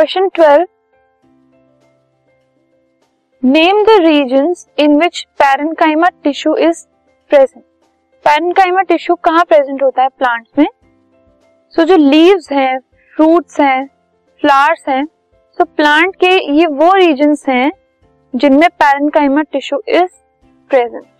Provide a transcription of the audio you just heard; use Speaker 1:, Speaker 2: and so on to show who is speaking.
Speaker 1: Question twelve. Name the regions in which parenchyma tissue is present parenchyma tissue कहाँ present होता है plants में? So so, जो leaves हैं फ्रूट्स हैं फ्लावर्स हैं सो so, प्लांट के ये वो रीजन्स हैं जिनमें parenchyma tissue is present